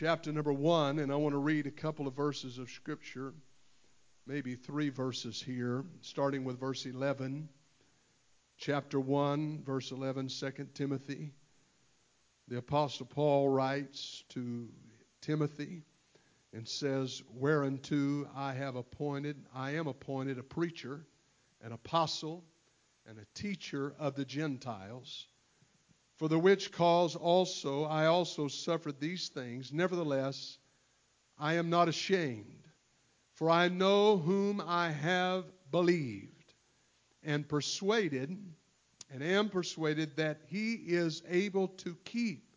chapter number 1 and I want to read a couple of verses of scripture, maybe 3 verses here, starting with verse 11. Chapter 1, verse 11, 2 Timothy. The apostle Paul writes to Timothy and says, Whereunto I have appointed, I am appointed a preacher, an apostle, and a teacher of the Gentiles. For the which cause also I also suffered these things. Nevertheless, I am not ashamed, for I know whom I have believed, and persuaded, and am persuaded that he is able to keep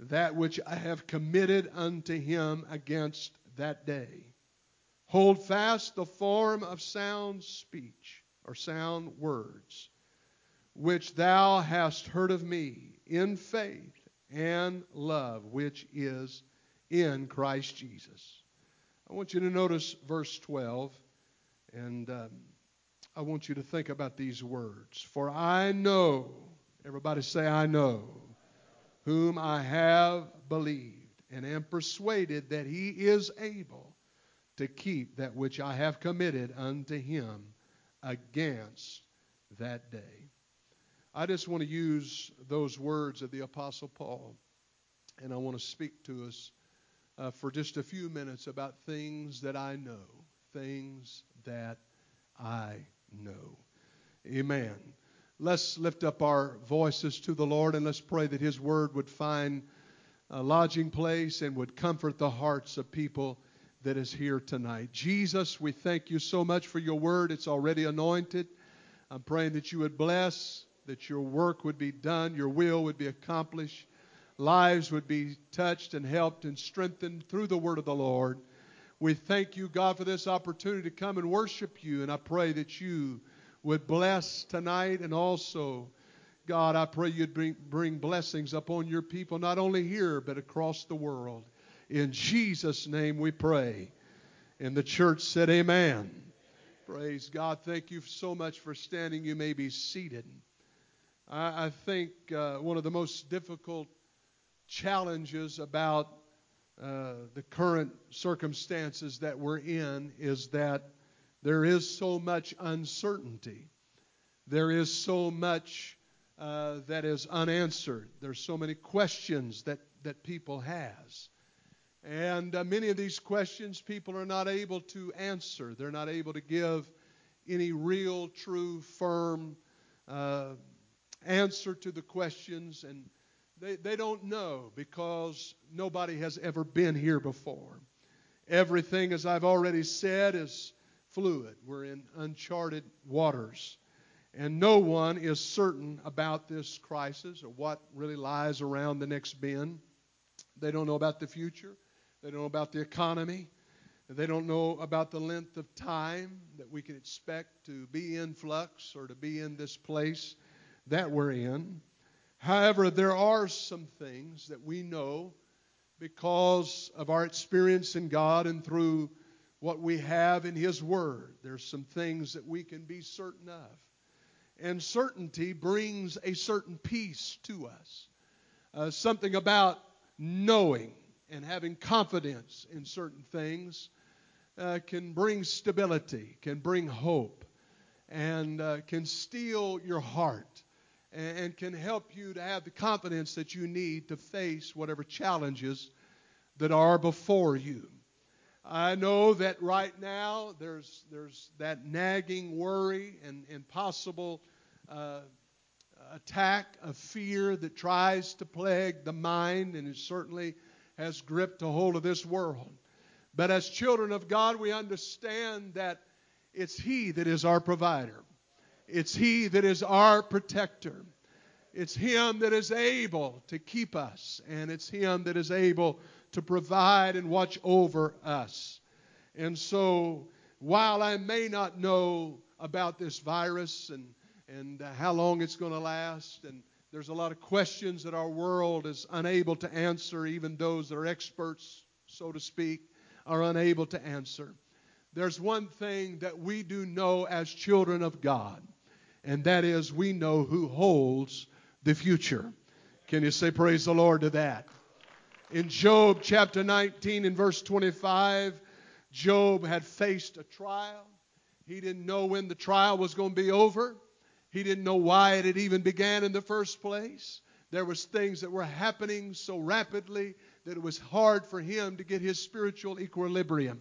that which I have committed unto him against that day. Hold fast the form of sound speech or sound words, which thou hast heard of me in faith and love, which is in Christ Jesus. I want you to notice verse 12, and um, I want you to think about these words. For I know, everybody say, I know whom I have believed, and am persuaded that he is able to keep that which I have committed unto him against that day. I just want to use those words of the Apostle Paul, and I want to speak to us uh, for just a few minutes about things that I know, things that I know. Amen. Let's lift up our voices to the Lord and let's pray that His Word would find a lodging place and would comfort the hearts of people that is here tonight. Jesus, we thank you so much for your Word. It's already anointed. I'm praying that you would bless, that your work would be done, your will would be accomplished, lives would be touched and helped and strengthened through the Word of the Lord. We thank you, God, for this opportunity to come and worship you, and I pray that you would bless tonight and also, God, I pray you'd bring, bring blessings upon your people, not only here, but across the world. In Jesus' name we pray. And the church said, Amen. Praise God. Thank you so much for standing. You may be seated. I, I think uh, one of the most difficult challenges about uh, the current circumstances that we're in is that there is so much uncertainty. There is so much uh, that is unanswered. There's so many questions that, that people has. And uh, many of these questions people are not able to answer. They're not able to give any real, true, firm uh, answer to the questions. And they, they don't know because nobody has ever been here before. Everything, as I've already said, is fluid. We're in uncharted waters. And no one is certain about this crisis or what really lies around the next bend. They don't know about the future. They don't know about the economy. They don't know about the length of time that we can expect to be in flux or to be in this place that we're in. However, there are some things that we know because of our experience in God and through what we have in His Word. There's some things that we can be certain of. And certainty brings a certain peace to us. Uh, something about knowing and having confidence in certain things uh, can bring stability, can bring hope, and uh, can steel your heart and can help you to have the confidence that you need to face whatever challenges that are before you. I know that right now there's, there's that nagging worry and, and possible uh, attack of fear that tries to plague the mind and it certainly has gripped a hold of this world. But as children of God, we understand that it's He that is our provider, it's He that is our protector. It's Him that is able to keep us, and it's Him that is able to provide and watch over us. And so, while I may not know about this virus and, and uh, how long it's going to last, and there's a lot of questions that our world is unable to answer, even those that are experts, so to speak, are unable to answer. There's one thing that we do know as children of God, and that is we know who holds the future. Can you say praise the Lord to that? In Job chapter 19 and verse 25, Job had faced a trial. He didn't know when the trial was going to be over. He didn't know why it had even began in the first place. There was things that were happening so rapidly that it was hard for him to get his spiritual equilibrium.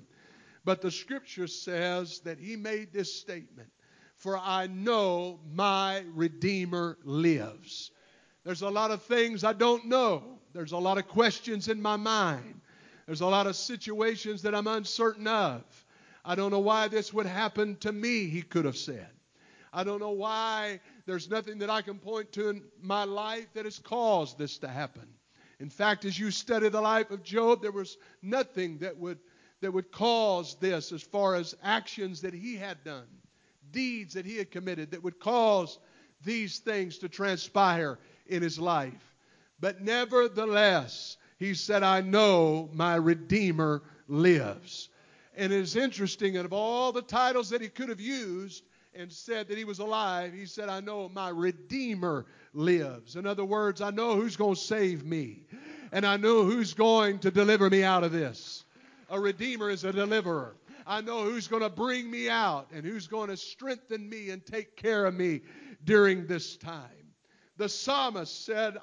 But the scripture says that he made this statement For I know my Redeemer lives. There's a lot of things I don't know, there's a lot of questions in my mind, there's a lot of situations that I'm uncertain of. I don't know why this would happen to me, he could have said. I don't know why there's nothing that I can point to in my life that has caused this to happen. In fact, as you study the life of Job, there was nothing that would that would cause this as far as actions that he had done, deeds that he had committed that would cause these things to transpire in his life. But nevertheless, he said, I know my Redeemer lives. And it is interesting that of all the titles that he could have used and said that he was alive, he said, I know my Redeemer lives. In other words, I know who's going to save me, and I know who's going to deliver me out of this. A redeemer is a deliverer. I know who's going to bring me out and who's going to strengthen me and take care of me during this time. The psalmist said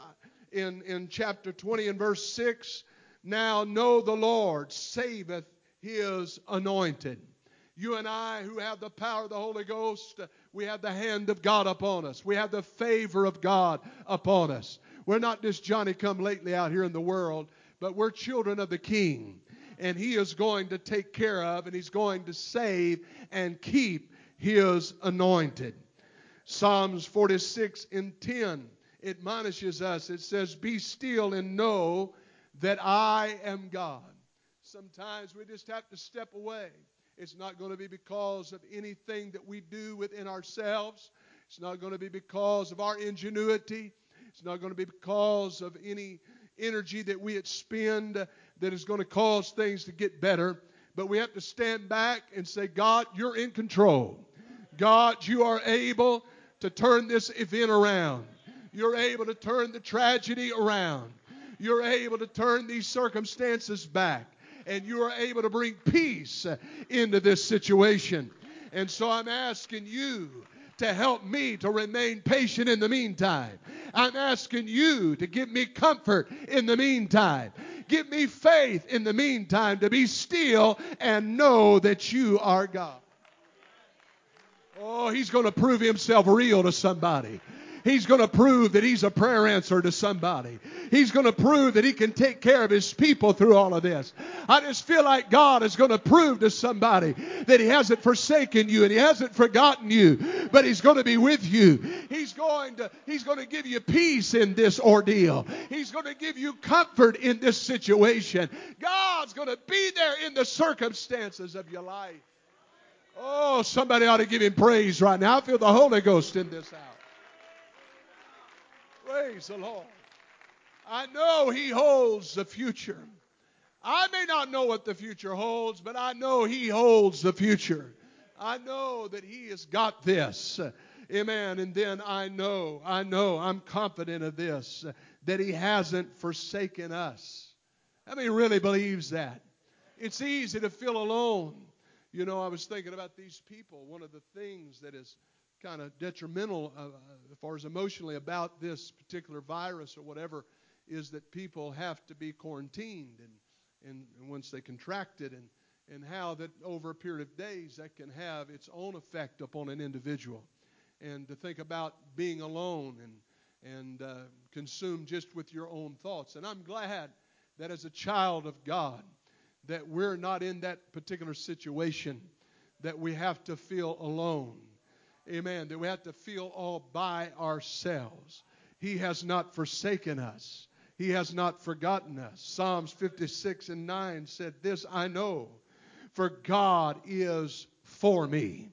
in, in chapter 20 and verse 6 Now know the Lord saveth his anointed. You and I, who have the power of the Holy Ghost, we have the hand of God upon us. We have the favor of God upon us. We're not just Johnny come lately out here in the world, but we're children of the King and He is going to take care of and He's going to save and keep His anointed. Psalms 46 and 10 admonishes us. It says, Be still and know that I am God. Sometimes we just have to step away. It's not going to be because of anything that we do within ourselves. It's not going to be because of our ingenuity. It's not going to be because of any energy that we expend that is going to cause things to get better. But we have to stand back and say, God, you're in control. God, you are able to turn this event around. You're able to turn the tragedy around. You're able to turn these circumstances back. And you are able to bring peace into this situation. And so I'm asking you to help me to remain patient in the meantime. I'm asking you to give me comfort in the meantime. Give me faith in the meantime to be still and know that you are God. Oh, he's going to prove himself real to somebody. He's going to prove that he's a prayer answer to somebody. He's going to prove that he can take care of his people through all of this. I just feel like God is going to prove to somebody that he hasn't forsaken you and he hasn't forgotten you, but he's going to be with you. He's going to he's going to give you peace in this ordeal. He's going to give you comfort in this situation. God's going to be there in the circumstances of your life. Oh, somebody ought to give him praise right now. I feel the Holy Ghost in this house. Praise the Lord. I know He holds the future. I may not know what the future holds, but I know He holds the future. I know that He has got this. Amen. And then I know, I know, I'm confident of this, that He hasn't forsaken us. How many really believes that? It's easy to feel alone. You know, I was thinking about these people. One of the things that is kind of detrimental uh, as far as emotionally about this particular virus or whatever is that people have to be quarantined and, and, and once they contract it and, and how that over a period of days that can have its own effect upon an individual. And to think about being alone and, and uh, consumed just with your own thoughts. And i'm glad that as a child of god that we're not in that particular situation that we have to feel alone Amen. That we have to feel all by ourselves. He has not forsaken us. He has not forgotten us. Psalms 56 and 9 said, This I know, for God is for me.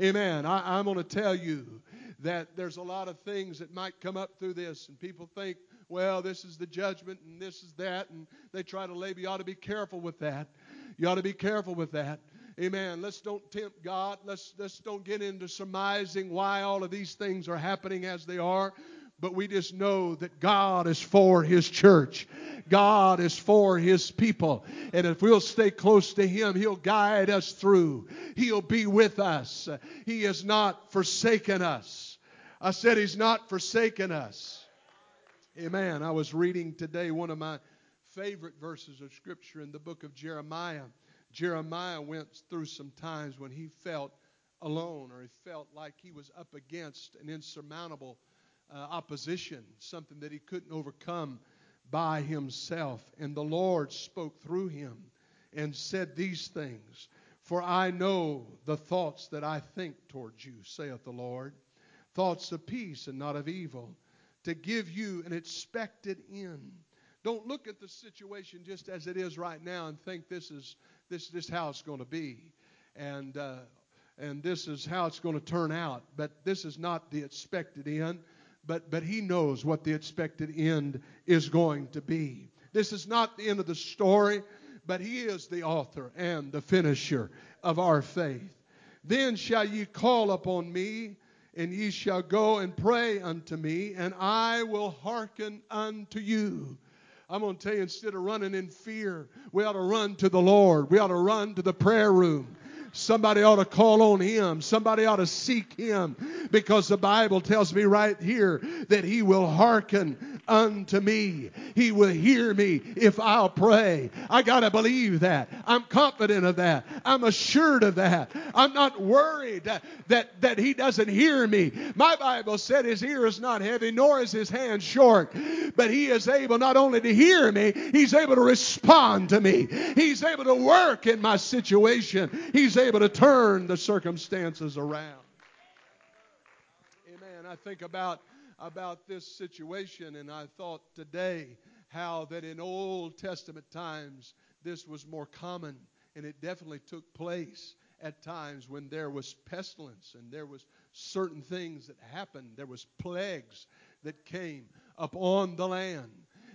Amen. I, am going to tell you that there's a lot of things that might come up through this, and people think, well, this is the judgment and this is that, and they try to label. You ought to be careful with that. You ought to be careful with that. Amen. Let's don't tempt God. Let's let's don't get into surmising why all of these things are happening as they are. But we just know that God is for His church. God is for His people. And if we'll stay close to Him, He'll guide us through. He'll be with us. He has not forsaken us. I said He's not forsaken us. Amen. I was reading today one of my favorite verses of Scripture in the book of Jeremiah. Jeremiah went through some times when he felt alone or he felt like he was up against an insurmountable uh, opposition, something that he couldn't overcome by himself. And the Lord spoke through him and said these things For I know the thoughts that I think towards you, saith the Lord, thoughts of peace and not of evil, to give you an expected end. Don't look at the situation just as it is right now and think this is this this how it's going to be, and uh, and this is how it's going to turn out. But this is not the expected end but, but he knows what the expected end is going to be. This is not the end of the story, but he is the author and the finisher of our faith. Then shall ye call upon me, and ye shall go and pray unto me, and I will hearken unto you. I'm going to tell you, instead of running in fear, we ought to run to the Lord. We ought to run to the prayer room. Somebody ought to call on him. Somebody ought to seek him because the Bible tells me right here that he will hearken unto me. He will hear me if I'll pray. I got to believe that. I'm confident of that. I'm assured of that. I'm not worried that, that, that he doesn't hear me. My Bible said his ear is not heavy, nor is his hand short, but he is able not only to hear me, he's able to respond to me. He's able to work in my situation. He's able to turn the circumstances around. Amen. I think about about this situation and I thought today how that in Old Testament times this was more common and it definitely took place at times when there was pestilence and there was certain things that happened. There was plagues that came upon the land.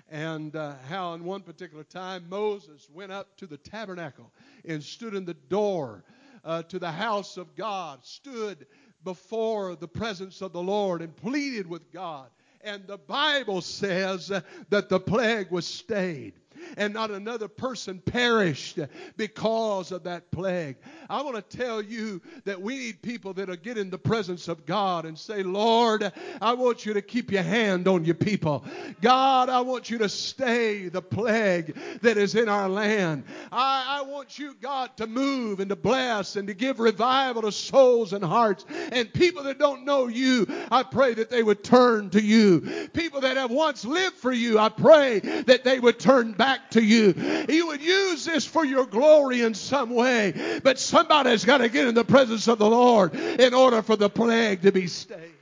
And uh, how in one particular time Moses went up to the tabernacle and stood in the door uh, to the house of God, stood before the presence of the Lord and pleaded with God. And the Bible says that the plague was stayed and not another person perished because of that plague. I want to tell you that we need people that'll get in the presence of God and say, Lord, I want you to keep your hand on your people. God, I want you to stay the plague that is in our land. I, I want you, God, to move and to bless and to give revival to souls and hearts. And people that don't know you, I pray that they would turn to you. People that have once lived for you, I pray that they would turn back back to you. You would use this for your glory in some way. But somebody's got to get in the presence of the Lord in order for the plague to be stayed.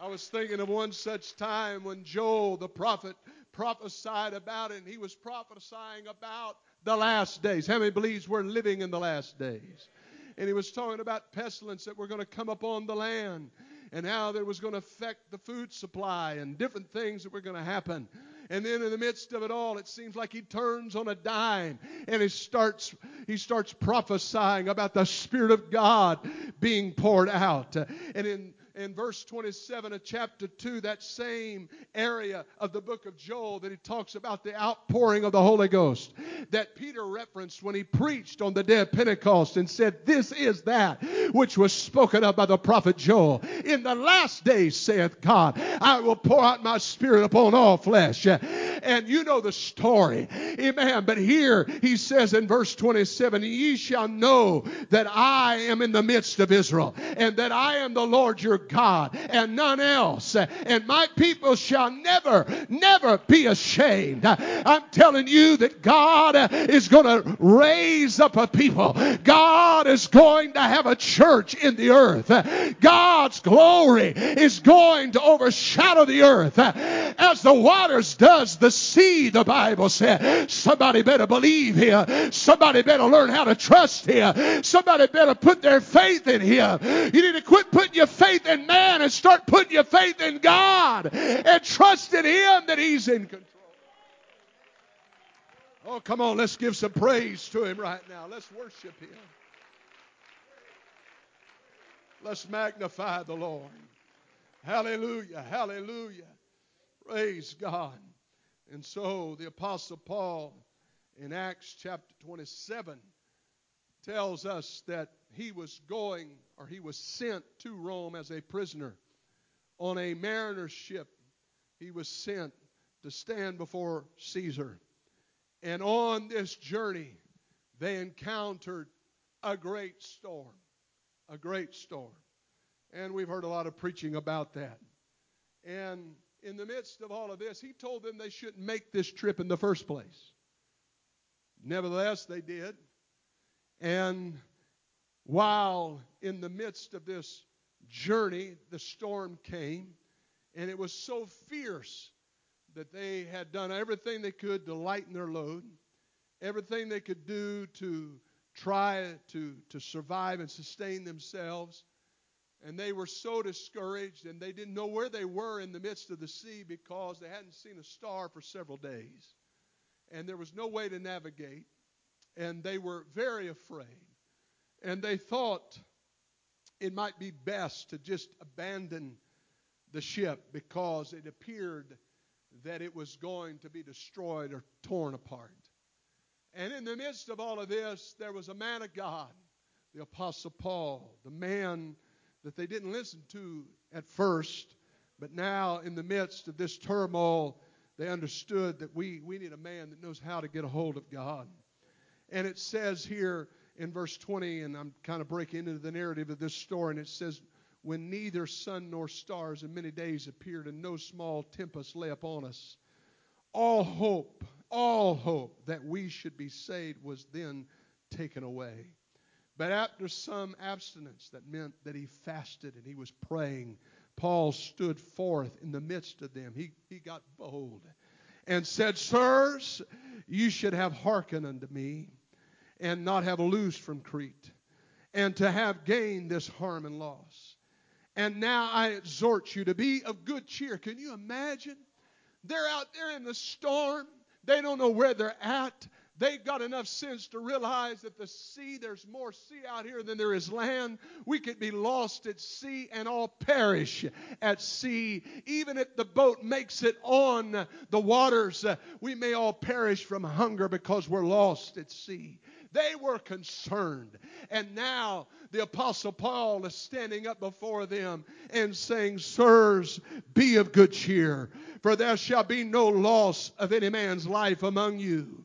I was thinking of one such time when Joel the prophet prophesied about it, and he was prophesying about the last days. How many believes we're living in the last days? And he was talking about pestilence that were going to come upon the land and how that was going to affect the food supply and different things that were going to happen. And then in the midst of it all, it seems like he turns on a dime and he starts, he starts prophesying about the Spirit of God being poured out. And in in verse 27 of chapter 2, that same area of the book of Joel, that he talks about the outpouring of the Holy Ghost that Peter referenced when he preached on the day of Pentecost and said, This is that which was spoken of by the prophet Joel. In the last days, saith God, I will pour out my spirit upon all flesh. And you know the story. Amen. But here he says in verse 27, Ye shall know that I am in the midst of Israel, and that I am the Lord your God and none else. And my people shall never, never be ashamed. I'm telling you that God is going to raise up a people. God is going to have a church in the earth. God's glory is going to overshadow the earth as the waters does the sea, the Bible said. Somebody better believe here. Somebody better learn how to trust here. Somebody better put their faith in Him. You need to quit putting your faith in man and start putting your faith in God and trust in Him that He's in control. Oh, come on, let's give some praise to Him right now. Let's worship Him. Let's magnify the Lord. Hallelujah, hallelujah. Praise God. And so the Apostle Paul in Acts chapter 27 tells us that he was going or he was sent to Rome as a prisoner on a mariner's ship. He was sent to stand before Caesar. And on this journey, they encountered a great storm. A great storm. And we've heard a lot of preaching about that. And in the midst of all of this, he told them they shouldn't make this trip in the first place. Nevertheless, they did. And while in the midst of this journey, the storm came, and it was so fierce that they had done everything they could to lighten their load, everything they could do to try to, to survive and sustain themselves. And they were so discouraged, and they didn't know where they were in the midst of the sea because they hadn't seen a star for several days. And there was no way to navigate. And they were very afraid. And they thought it might be best to just abandon the ship because it appeared that it was going to be destroyed or torn apart. And in the midst of all of this, there was a man of God, the Apostle Paul, the man that they didn't listen to at first, but now in the midst of this turmoil, they understood that we, we need a man that knows how to get a hold of God. And it says here in verse 20, and I'm kind of breaking into the narrative of this story, and it says, When neither sun nor stars in many days appeared, and no small tempest lay upon us, all hope, all hope that we should be saved was then taken away. But after some abstinence, that meant that he fasted and he was praying, Paul stood forth in the midst of them. He, he got bold and said, Sirs, you should have hearkened unto me and not have loosed from Crete, and to have gained this harm and loss. And now I exhort you to be of good cheer. Can you imagine? They're out there in the storm. They don't know where they're at. They've got enough sense to realize that the sea, there's more sea out here than there is land. We could be lost at sea and all perish at sea. Even if the boat makes it on the waters, we may all perish from hunger because we're lost at sea. They were concerned. And now the Apostle Paul is standing up before them and saying, Sirs, be of good cheer, for there shall be no loss of any man's life among you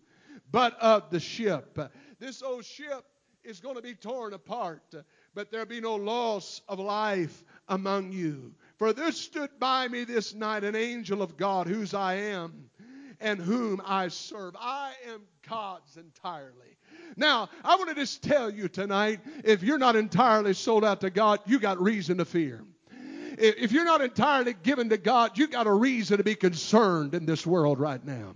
but of the ship. This old ship is going to be torn apart, but there be no loss of life among you. For there stood by me this night an angel of God, whose I am and whom I serve. I am God's entirely. Now, I want to just tell you tonight if you're not entirely sold out to God, you got reason to fear. If you're not entirely given to God, you got a reason to be concerned in this world right now.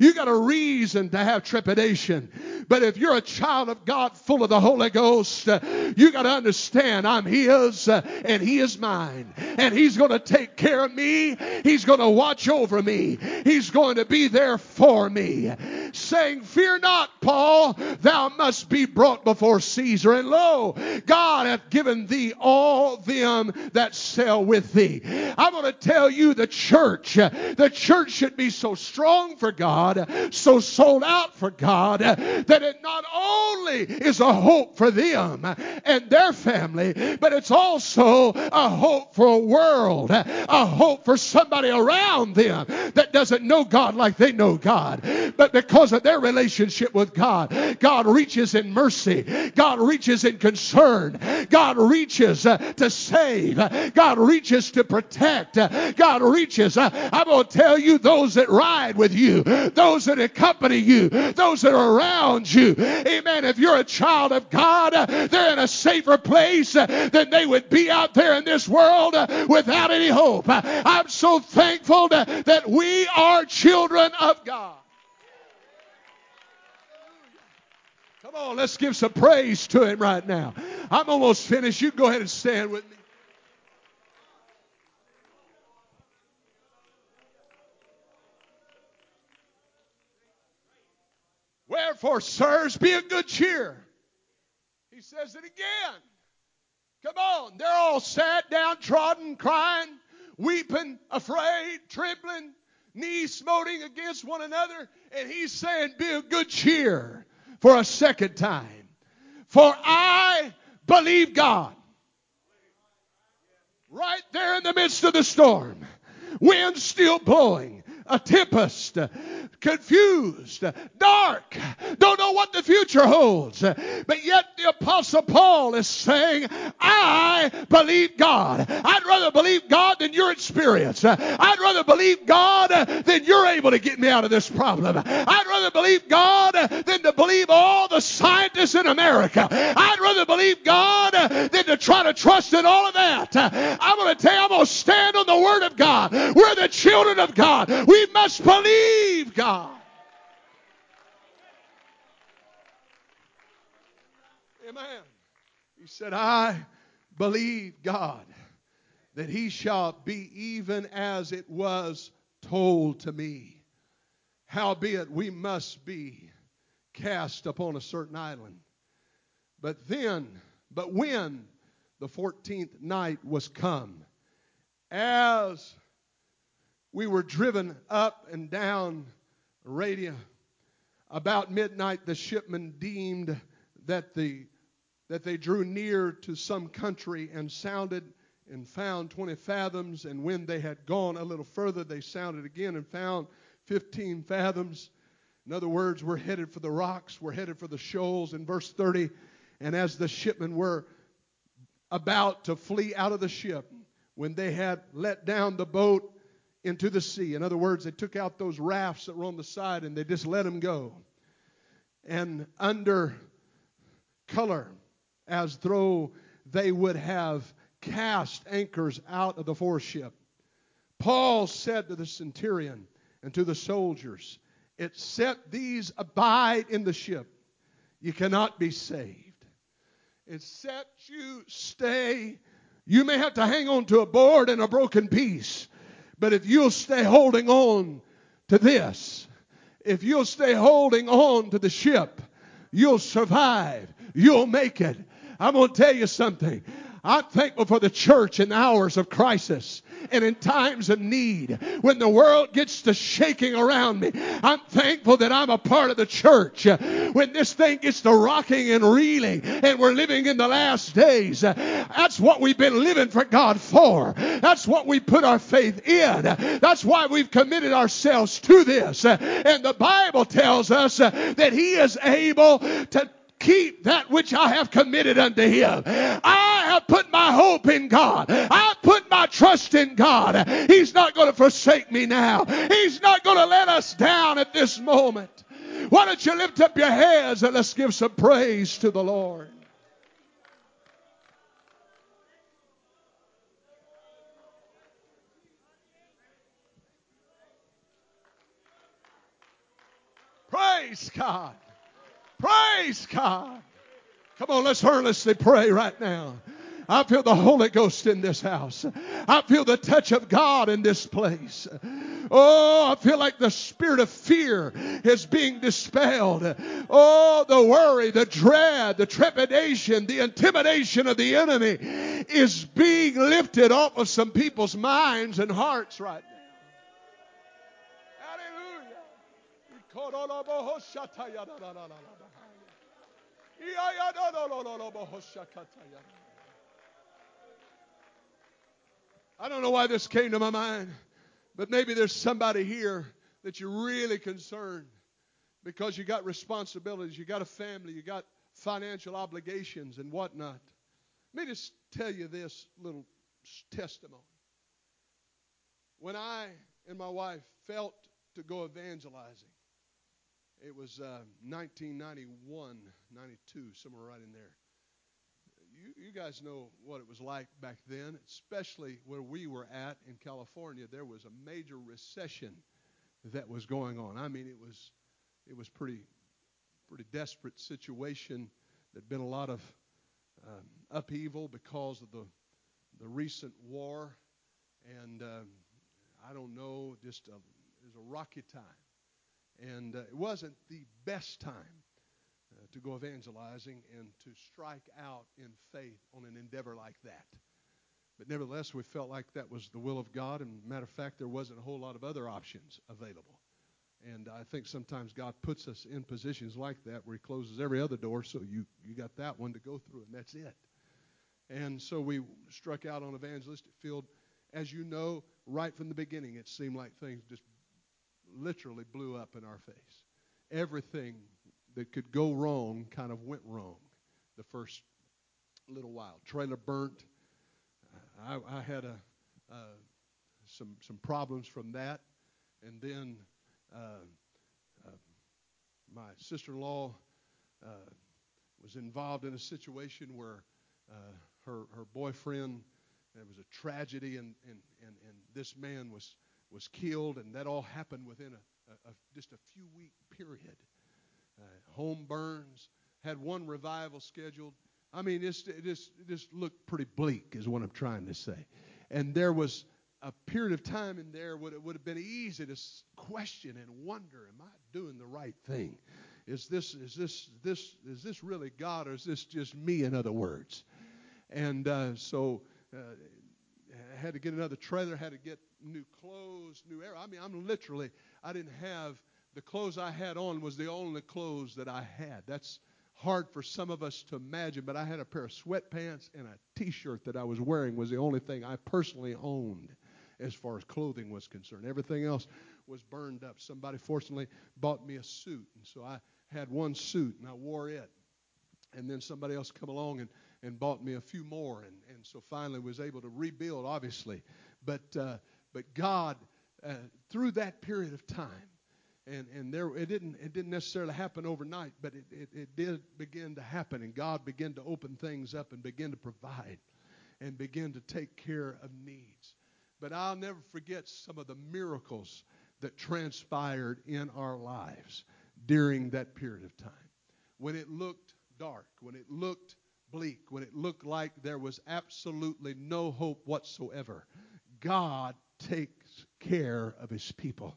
You got a reason to have trepidation. But if you're a child of God full of the Holy Ghost, uh, you got to understand I'm His uh, and He is mine. And He's going to take care of me. He's going to watch over me. He's going to be there for me. Saying, Fear not, Paul, thou must be brought before Caesar. And lo, God hath given thee all them that sell with thee. I'm going to tell you the church, uh, the church should be so strong for God, so sold out for God, that that it not only is a hope for them and their family, but it's also a hope for a world, a hope for somebody around them that doesn't know God like they know God. But because of their relationship with God, God reaches in mercy. God reaches in concern. God reaches uh, to save. God reaches to protect. God reaches. Uh, I'm going to tell you, those that ride with you, those that accompany you, those that are around you, amen. If you're a child of God, they're in a safer place than they would be out there in this world without any hope. I'm so thankful that we are children of God. Come on, let's give some praise to him right now. I'm almost finished. You go ahead and stand with me. Wherefore, sirs, be of good cheer. He says it again. Come on. They're all sat downtrodden, crying, weeping, afraid, trembling, knees smoting against one another. And he's saying, Be of good cheer for a second time. For I believe God. Right there in the midst of the storm, wind still blowing, a tempest, confused, dark, don't know what the future holds. But yet the Apostle Paul is saying, I believe God. I'd rather believe God than your experience. I'd rather believe God than you're able to get me out of this problem. I'd rather believe God than to believe all the scientists in America. I'd rather believe God than to try to trust in all of that. I'm going to tell you, I'm going to stand on the Word of God. We're the children of God. We must believe God. Amen. He said, I believe God that he shall be even as it was told to me. Howbeit, we must be cast upon a certain island. But then, but when the 14th night was come, as we were driven up and down Adria, about midnight the shipmen deemed that the that they drew near to some country and sounded and found 20 fathoms. And when they had gone a little further, they sounded again and found 15 fathoms. In other words, we're headed for the rocks, we're headed for the shoals. In verse 30, and as the shipmen were about to flee out of the ship, when they had let down the boat into the sea, in other words, they took out those rafts that were on the side and they just let them go. And under color as though they would have cast anchors out of the foreship. Paul said to the centurion and to the soldiers, set these abide in the ship. You cannot be saved. Except you stay. You may have to hang on to a board and a broken piece, but if you'll stay holding on to this, if you'll stay holding on to the ship, you'll survive. You'll make it. I'm going to tell you something. I'm thankful for the church in hours of crisis and in times of need. When the world gets to shaking around me, I'm thankful that I'm a part of the church. When this thing gets to rocking and reeling and we're living in the last days, that's what we've been living for God for. That's what we put our faith in. That's why we've committed ourselves to this. And the Bible tells us that He is able to keep that which I have committed unto him. I have put my hope in God. I've put my trust in God. He's not going to forsake me now. He's not going to let us down at this moment. Why don't you lift up your hands and let's give some praise to the Lord? Praise God. Praise God. Come on, let's earnestly pray right now. I feel the Holy Ghost in this house. I feel the touch of God in this place. Oh, I feel like the spirit of fear is being dispelled. Oh, the worry, the dread, the trepidation, the intimidation of the enemy is being lifted off of some people's minds and hearts right now. I don't know why this came to my mind, but maybe there's somebody here that you're really concerned because you got responsibilities, you got a family, you got financial obligations and whatnot. Let me just tell you this little testimony. When I and my wife felt to go evangelizing, it was uh, 1991, 92, somewhere right in there. You, you guys know what it was like back then, especially where we were at in California. There was a major recession that was going on. I mean, it was it was pretty pretty desperate situation. There'd been a lot of um, upheaval because of the the recent war, and um, I don't know, just a, it was a rocky time, and uh, it wasn't the best time uh, to go evangelizing and to strike out in faith on an endeavor like that. But nevertheless, we felt like that was the will of God, and matter of fact, there wasn't a whole lot of other options available. And I think sometimes God puts us in positions like that where He closes every other door, so you, you got that one to go through, and that's it. And so we struck out on evangelistic field. As you know, right from the beginning, it seemed like things just literally blew up in our face. Everything that could go wrong kind of went wrong the first little while. Trailer burnt. I, I had a, uh, some some problems from that, and then uh, uh, my sister-in-law uh, was involved in a situation where uh, her her boyfriend. There was a tragedy, and, and, and, and this man was was killed, and that all happened within a, a, a just a few week period. Uh, home burns. Had one revival scheduled. I mean, it's, it just looked pretty bleak, is what I'm trying to say. And there was a period of time in there would it would have been easy to question and wonder, am I doing the right thing? Is this is this this is this really God or is this just me? In other words, and uh, so uh, had to get another trailer, had to get new clothes, new air. I mean, I'm literally I didn't have the clothes I had on was the only clothes that I had. That's hard for some of us to imagine, but I had a pair of sweatpants and a T-shirt that I was wearing was the only thing I personally owned as far as clothing was concerned. Everything else was burned up. Somebody fortunately bought me a suit, and so I had one suit and I wore it. And then somebody else come along and, and bought me a few more, and, and so finally was able to rebuild, obviously. But uh, but God, uh, through that period of time, and and there it didn't it didn't necessarily happen overnight, but it, it, it did begin to happen, and God began to open things up and begin to provide, and begin to take care of needs. But I'll never forget some of the miracles that transpired in our lives during that period of time. When it looked dark, when it looked bleak, when it looked like there was absolutely no hope whatsoever, God takes care of his people.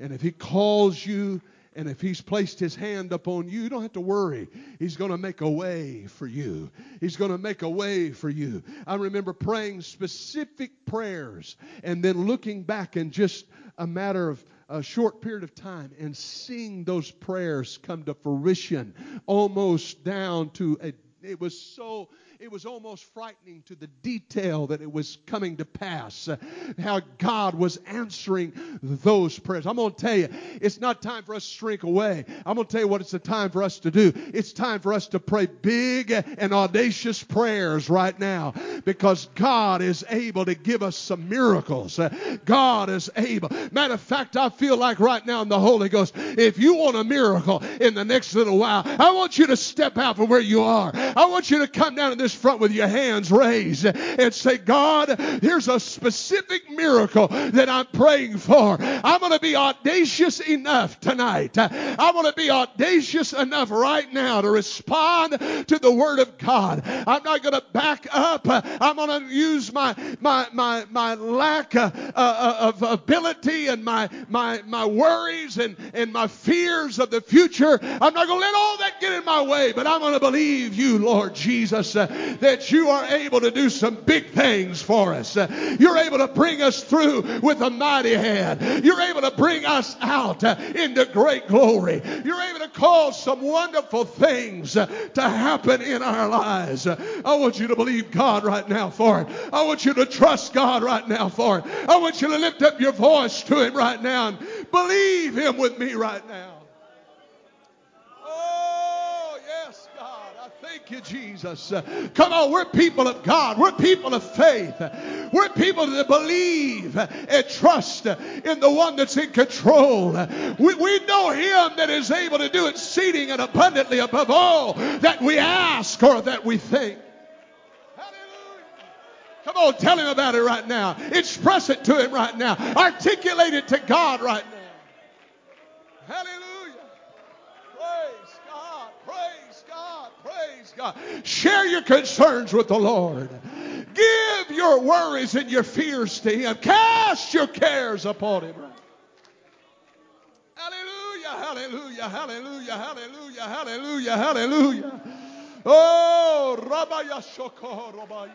And if he calls you and if he's placed his hand upon you, you don't have to worry. He's going to make a way for you. He's going to make a way for you. I remember praying specific prayers and then looking back in just a matter of a short period of time and seeing those prayers come to fruition almost down to a it was so it was almost frightening to the detail that it was coming to pass, uh, how God was answering those prayers. I'm going to tell you, it's not time for us to shrink away. I'm going to tell you what it's a time for us to do. It's time for us to pray big and audacious prayers right now because God is able to give us some miracles. Uh, God is able. Matter of fact, I feel like right now in the Holy Ghost, if you want a miracle in the next little while, I want you to step out from where you are. I want you to come down to this front with your hands raised and say, God, here's a specific miracle that I'm praying for. I'm going to be audacious enough tonight. I'm going to be audacious enough right now to respond to the Word of God. I'm not going to back up. I'm going to use my my my my lack uh, uh, of ability and my my my worries and and my fears of the future. I'm not going to let all that get in my way, but I'm going to believe you, Lord Jesus, uh, that you are able to do some big things for us. You're able to bring us through with a mighty hand. You're able to bring us out into great glory. You're able to cause some wonderful things to happen in our lives. I want you to believe God right now for it. I want you to trust God right now for it. I want you to lift up your voice to Him right now and believe Him with me right now. Thank you, Jesus. Come on, we're people of God. We're people of faith. We're people that believe and trust in the one that's in control. We, we know Him that is able to do exceeding and abundantly above all that we ask or that we think. Hallelujah. Come on, tell him about it right now. Express it to him right now. Articulate it to God right now. Hallelujah. Share your concerns with the Lord. Give your worries and your fears to him. Cast your cares upon him. Hallelujah. Hallelujah. Hallelujah. Hallelujah. Hallelujah. Hallelujah. Oh, Rabaya Shoko Rabai.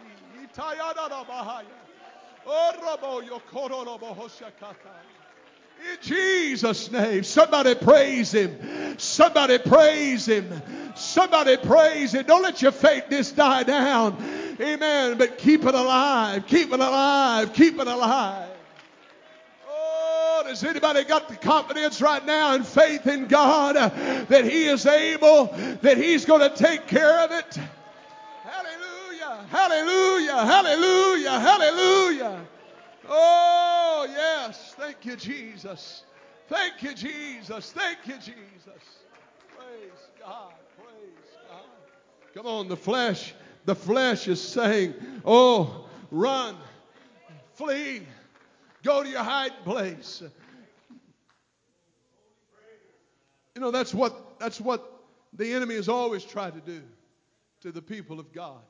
In Jesus' name, somebody praise Him. Somebody praise Him. Somebody praise it. Don't let your faintness die down. Amen. But keep it alive. Keep it alive. Keep it alive. Oh, has anybody got the confidence right now and faith in God uh, that He is able, that He's going to take care of it? Hallelujah, hallelujah. Hallelujah. Hallelujah. Oh, yes. Thank you, Jesus. Thank you, Jesus. Thank you, Jesus. Praise God. Come on, the flesh. The flesh is saying, Oh, run, flee, go to your hiding place. You know, that's what that's what the enemy has always tried to do to the people of God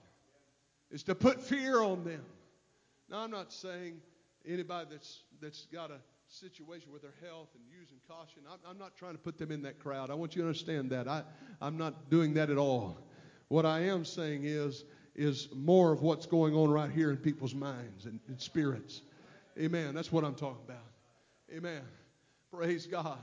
is to put fear on them. Now, I'm not saying anybody that's, that's got a situation with their health and using caution, I'm, I'm not trying to put them in that crowd. I want you to understand that. I, I'm not doing that at all. What I am saying is, is more of what's going on right here in people's minds and, and spirits. Amen. That's what I'm talking about. Amen. Praise God.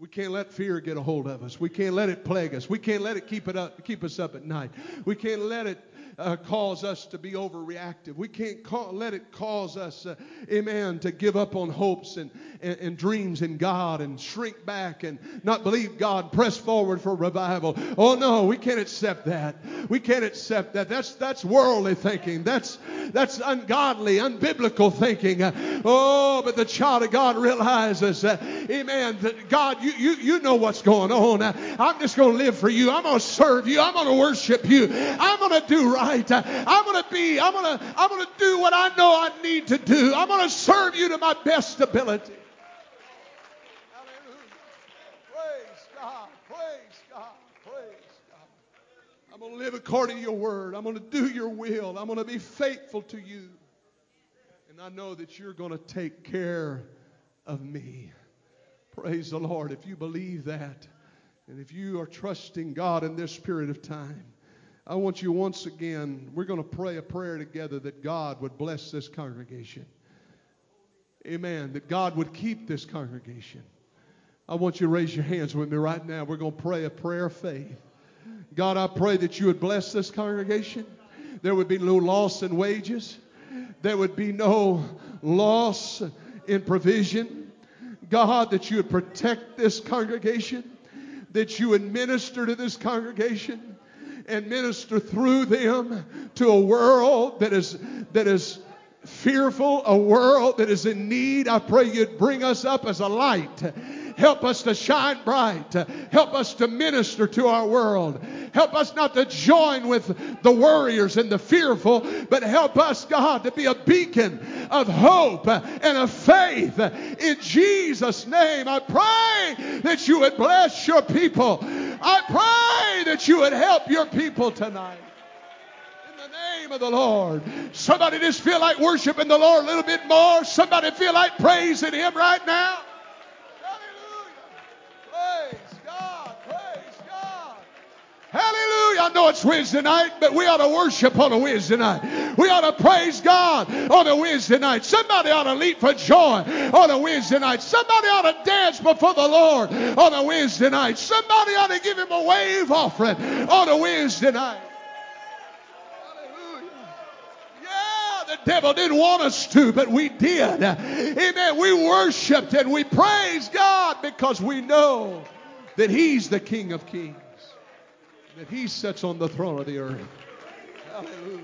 We can't let fear get a hold of us. We can't let it plague us. We can't let it keep it up, keep us up at night. We can't let it uh, cause us to be overreactive. We can't call, let it cause us, uh, amen, to give up on hopes and, and, and, dreams in God and shrink back and not believe God, press forward for revival. Oh no, we can't accept that. We can't accept that. That's, that's worldly thinking. That's, that's ungodly, unbiblical thinking. Uh, oh, but the child of God realizes, amen, that God, you, you, you know what's going on. I'm just going to live for you. I'm going to serve you. I'm going to worship you. I'm going to do right. I'm going to be, I'm going to, I'm going to do what I know I need to do. I'm going to serve you to my best ability. Hallelujah. Praise God. Praise God. Praise God. I'm going to live according to your word. I'm going to do your will. I'm going to be faithful to you. And I know that you're going to take care of me. Praise the Lord. If you believe that, and if you are trusting God in this period of time, I want you once again, we're going to pray a prayer together that God would bless this congregation. Amen. That God would keep this congregation. I want you to raise your hands with me right now. We're going to pray a prayer of faith. God, I pray that you would bless this congregation. There would be no loss in wages. There would be no loss in provision. God, that you would protect this congregation. That you would minister to this congregation and minister through them to a world that is, that is fearful, a world that is in need. I pray you'd bring us up as a light. Help us to shine bright. Help us to minister to our world. Help us not to join with the warriors and the fearful, but help us, God, to be a beacon of hope and of faith. In Jesus' name, I pray that you would bless your people. I pray that you would help your people tonight In the name of the Lord. Somebody just feel like worshiping the Lord a little bit more. Somebody feel like praising Him right now. I know it's Wednesday night, but we ought to worship on a Wednesday night. We ought to praise God on a Wednesday night. Somebody ought to leap for joy on a Wednesday night. Somebody ought to dance before the Lord on a Wednesday night. Somebody ought to give him a wave offering on a Wednesday night. Yeah, the devil didn't want us to, but we did. Amen. We worshiped and we praised God because we know that he's the King of Kings that He sits on the throne of the earth. Hallelujah.